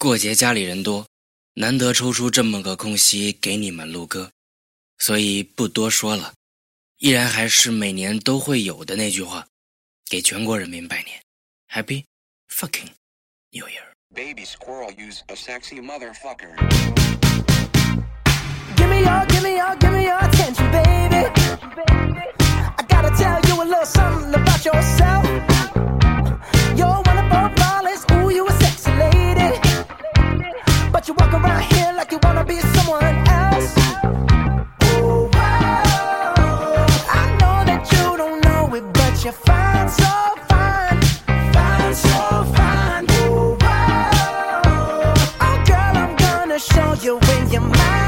过节家里人多难得抽出这么个空隙给你们录歌所以不多说了依然还是每年都会有的那句话给全国人民拜年 happy fucking new year baby squirrel use a sexy motherfucker show you when you're mine.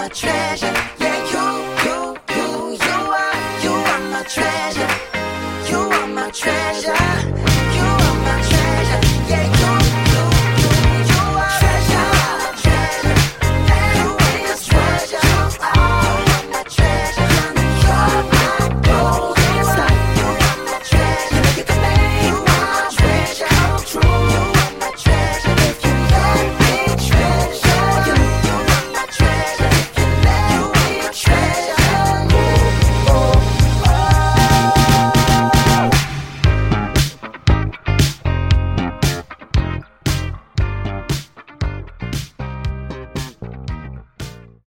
my treasure.